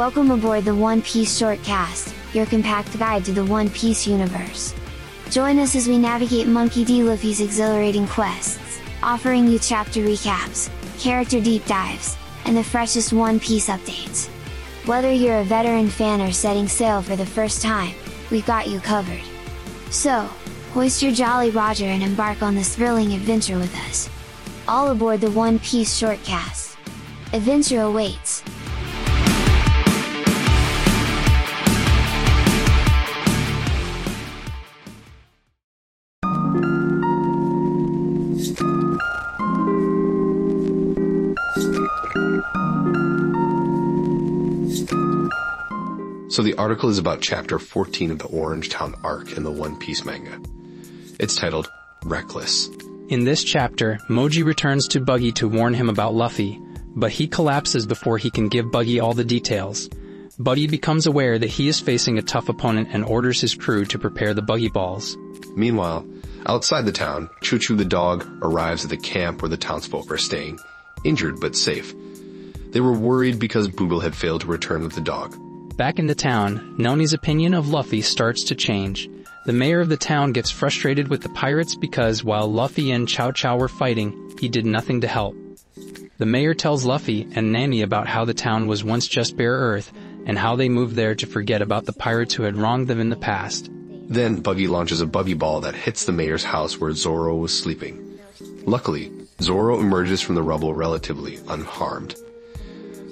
Welcome aboard the One Piece Shortcast, your compact guide to the One Piece universe. Join us as we navigate Monkey D. Luffy's exhilarating quests, offering you chapter recaps, character deep dives, and the freshest One Piece updates. Whether you're a veteran fan or setting sail for the first time, we've got you covered. So, hoist your Jolly Roger and embark on this thrilling adventure with us. All aboard the One Piece Shortcast. Adventure awaits! So the article is about chapter 14 of the Orange Town arc in the One Piece manga. It's titled Reckless. In this chapter, Mohji returns to Buggy to warn him about Luffy, but he collapses before he can give Buggy all the details. Buggy becomes aware that he is facing a tough opponent and orders his crew to prepare the Buggy Balls. Meanwhile, outside the town, Chouchou the dog arrives at the camp where the townsfolk are staying, injured but safe. They were worried because Boodle had failed to return with the dog. Back in the town, Noni's opinion of Luffy starts to change. The mayor of the town gets frustrated with the pirates because while Luffy and Chouchou were fighting, he did nothing to help. The mayor tells Luffy and Nami about how the town was once just bare earth and how they moved there to forget about the pirates who had wronged them in the past. Then Buggy launches a buggy ball that hits the mayor's house where Zoro was sleeping. Luckily, Zoro emerges from the rubble relatively unharmed.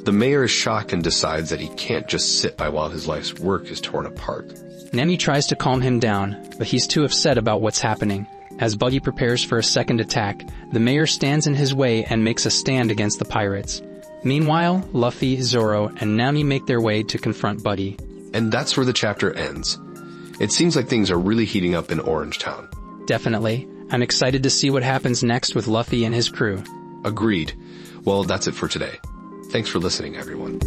The mayor is shocked and decides that he can't just sit by while his life's work is torn apart. Nami tries to calm him down, but he's too upset about what's happening. As Buggy prepares for a second attack, the mayor stands in his way and makes a stand against the pirates. Meanwhile, Luffy, Zoro, and Nami make their way to confront Buggy. And that's where the chapter ends. It seems like things are really heating up in Orange Town. Definitely. I'm excited to see what happens next with Luffy and his crew. Agreed. Well, that's it for today. Thanks for listening, everyone.